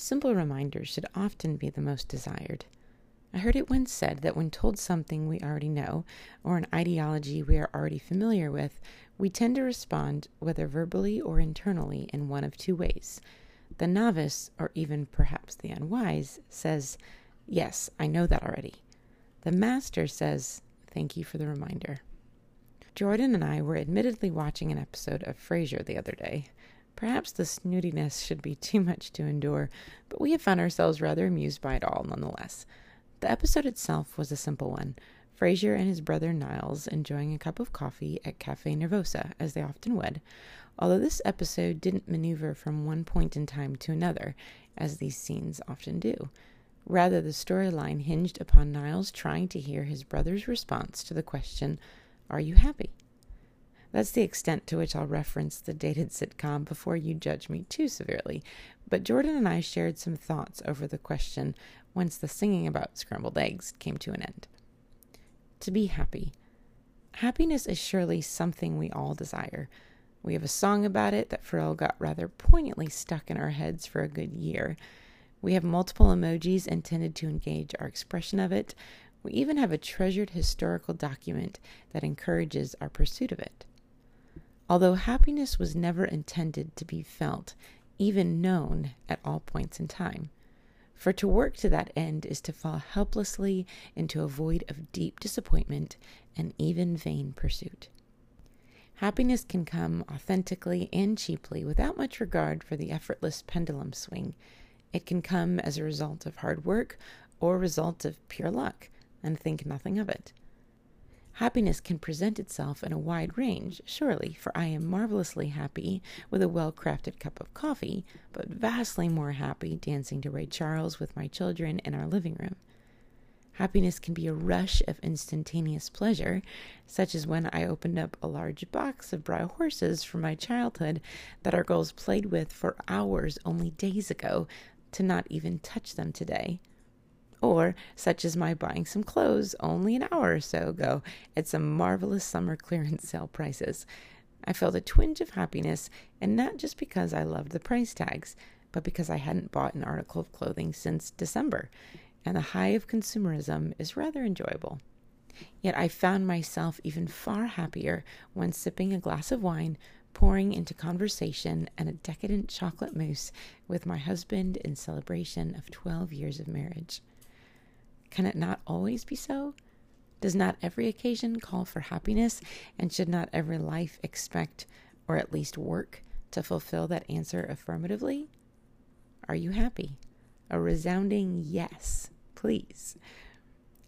Simple reminders should often be the most desired. I heard it once said that when told something we already know, or an ideology we are already familiar with, we tend to respond, whether verbally or internally, in one of two ways. The novice, or even perhaps the unwise, says, Yes, I know that already. The master says, Thank you for the reminder. Jordan and I were admittedly watching an episode of Frasier the other day. Perhaps the snootiness should be too much to endure, but we have found ourselves rather amused by it all nonetheless. The episode itself was a simple one. Frasier and his brother Niles enjoying a cup of coffee at Cafe Nervosa, as they often would, although this episode didn't maneuver from one point in time to another, as these scenes often do. Rather, the storyline hinged upon Niles trying to hear his brother's response to the question, Are you happy? That's the extent to which I'll reference the dated sitcom before you judge me too severely. But Jordan and I shared some thoughts over the question once the singing about scrambled eggs came to an end. To be happy. Happiness is surely something we all desire. We have a song about it that Pharrell got rather poignantly stuck in our heads for a good year. We have multiple emojis intended to engage our expression of it. We even have a treasured historical document that encourages our pursuit of it. Although happiness was never intended to be felt, even known at all points in time, for to work to that end is to fall helplessly into a void of deep disappointment and even vain pursuit. Happiness can come authentically and cheaply without much regard for the effortless pendulum swing. It can come as a result of hard work or result of pure luck, and think nothing of it. Happiness can present itself in a wide range, surely, for I am marvelously happy with a well crafted cup of coffee, but vastly more happy dancing to Ray Charles with my children in our living room. Happiness can be a rush of instantaneous pleasure, such as when I opened up a large box of Breyer horses from my childhood that our girls played with for hours only days ago, to not even touch them today or such as my buying some clothes only an hour or so ago at some marvelous summer clearance sale prices. I felt a twinge of happiness, and not just because I loved the price tags, but because I hadn't bought an article of clothing since December, and the high of consumerism is rather enjoyable. Yet I found myself even far happier when sipping a glass of wine, pouring into conversation and a decadent chocolate mousse with my husband in celebration of 12 years of marriage. Can it not always be so? Does not every occasion call for happiness, and should not every life expect, or at least work, to fulfill that answer affirmatively? Are you happy? A resounding yes, please.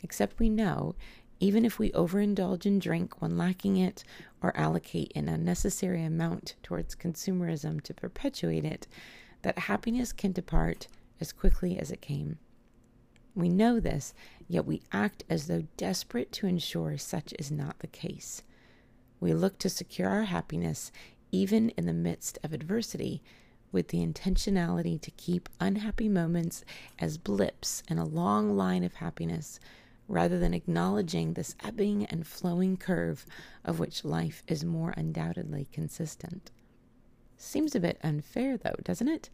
Except we know, even if we overindulge in drink when lacking it, or allocate an unnecessary amount towards consumerism to perpetuate it, that happiness can depart as quickly as it came. We know this, yet we act as though desperate to ensure such is not the case. We look to secure our happiness even in the midst of adversity with the intentionality to keep unhappy moments as blips in a long line of happiness rather than acknowledging this ebbing and flowing curve of which life is more undoubtedly consistent. Seems a bit unfair, though, doesn't it?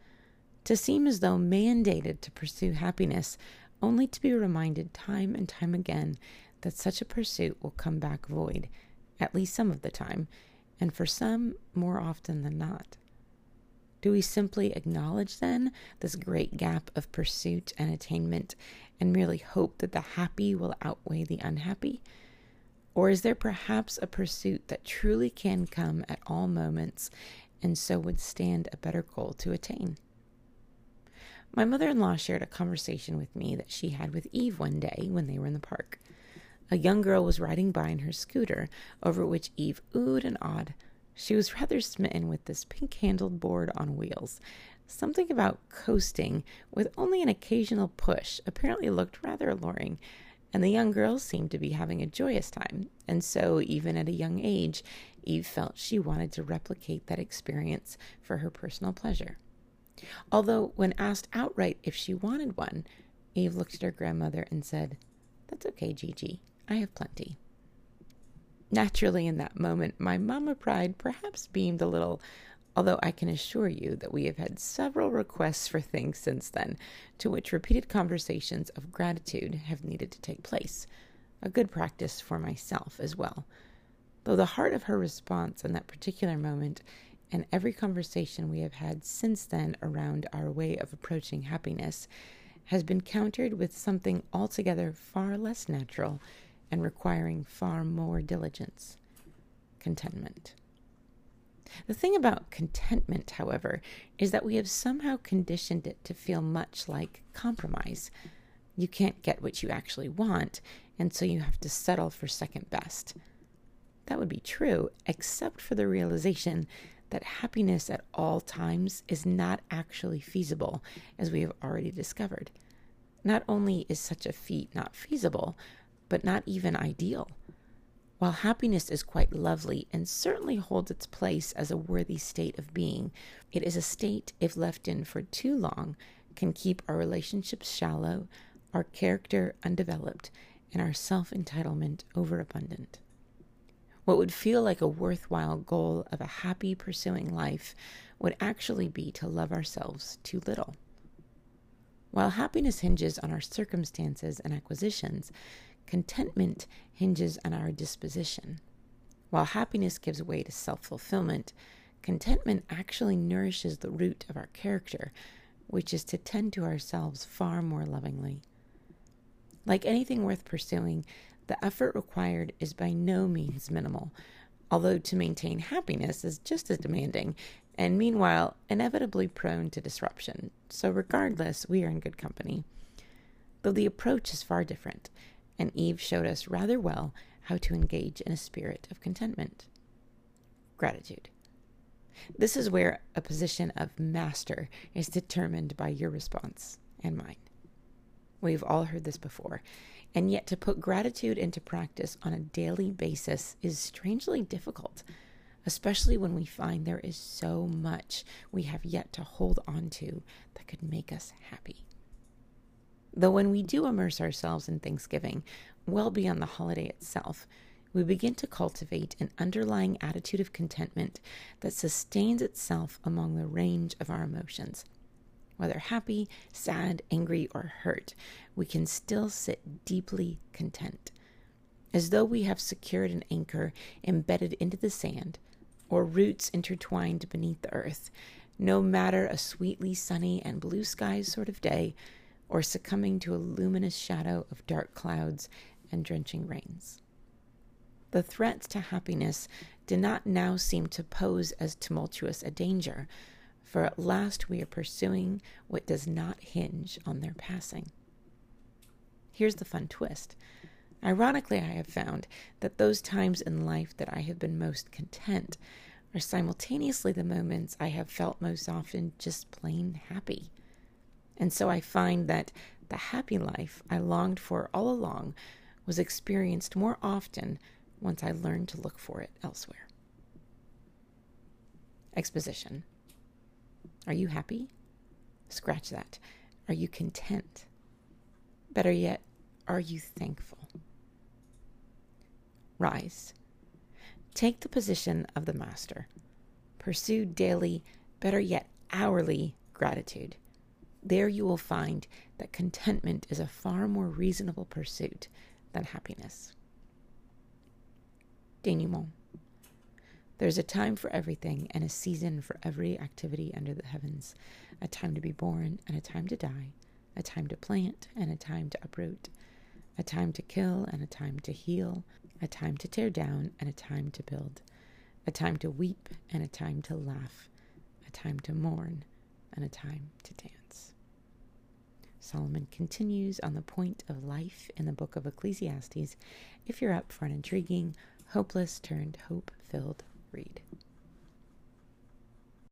To seem as though mandated to pursue happiness only to be reminded time and time again that such a pursuit will come back void, at least some of the time, and for some more often than not. Do we simply acknowledge then this great gap of pursuit and attainment and merely hope that the happy will outweigh the unhappy? Or is there perhaps a pursuit that truly can come at all moments and so would stand a better goal to attain? My mother in law shared a conversation with me that she had with Eve one day when they were in the park. A young girl was riding by in her scooter, over which Eve oohed and awed. She was rather smitten with this pink handled board on wheels. Something about coasting, with only an occasional push, apparently looked rather alluring, and the young girl seemed to be having a joyous time, and so, even at a young age, Eve felt she wanted to replicate that experience for her personal pleasure. Although, when asked outright if she wanted one, Eve looked at her grandmother and said, That's okay, Gigi. I have plenty. Naturally, in that moment, my mama pride perhaps beamed a little, although I can assure you that we have had several requests for things since then, to which repeated conversations of gratitude have needed to take place. A good practice for myself as well. Though the heart of her response in that particular moment and every conversation we have had since then around our way of approaching happiness has been countered with something altogether far less natural and requiring far more diligence contentment. The thing about contentment, however, is that we have somehow conditioned it to feel much like compromise. You can't get what you actually want, and so you have to settle for second best. That would be true, except for the realization that happiness at all times is not actually feasible, as we have already discovered. Not only is such a feat not feasible, but not even ideal. While happiness is quite lovely and certainly holds its place as a worthy state of being, it is a state, if left in for too long, can keep our relationships shallow, our character undeveloped, and our self entitlement overabundant. What would feel like a worthwhile goal of a happy pursuing life would actually be to love ourselves too little. While happiness hinges on our circumstances and acquisitions, contentment hinges on our disposition. While happiness gives way to self fulfillment, contentment actually nourishes the root of our character, which is to tend to ourselves far more lovingly. Like anything worth pursuing, the effort required is by no means minimal, although to maintain happiness is just as demanding, and meanwhile, inevitably prone to disruption. So, regardless, we are in good company. Though the approach is far different, and Eve showed us rather well how to engage in a spirit of contentment. Gratitude. This is where a position of master is determined by your response and mine. We've all heard this before, and yet, to put gratitude into practice on a daily basis is strangely difficult, especially when we find there is so much we have yet to hold on to that could make us happy. Though, when we do immerse ourselves in Thanksgiving, well beyond the holiday itself, we begin to cultivate an underlying attitude of contentment that sustains itself among the range of our emotions whether happy, sad, angry, or hurt, we can still sit deeply content, as though we have secured an anchor embedded into the sand or roots intertwined beneath the earth, no matter a sweetly sunny and blue skies sort of day or succumbing to a luminous shadow of dark clouds and drenching rains. The threats to happiness did not now seem to pose as tumultuous a danger for at last we are pursuing what does not hinge on their passing. Here's the fun twist. Ironically, I have found that those times in life that I have been most content are simultaneously the moments I have felt most often just plain happy. And so I find that the happy life I longed for all along was experienced more often once I learned to look for it elsewhere. Exposition. Are you happy? Scratch that. Are you content? Better yet, are you thankful? Rise. Take the position of the master. Pursue daily, better yet, hourly gratitude. There you will find that contentment is a far more reasonable pursuit than happiness. Denouement. There's a time for everything and a season for every activity under the heavens a time to be born and a time to die, a time to plant and a time to uproot, a time to kill and a time to heal, a time to tear down and a time to build, a time to weep and a time to laugh, a time to mourn and a time to dance. Solomon continues on the point of life in the book of Ecclesiastes if you're up for an intriguing, hopeless turned hope filled read.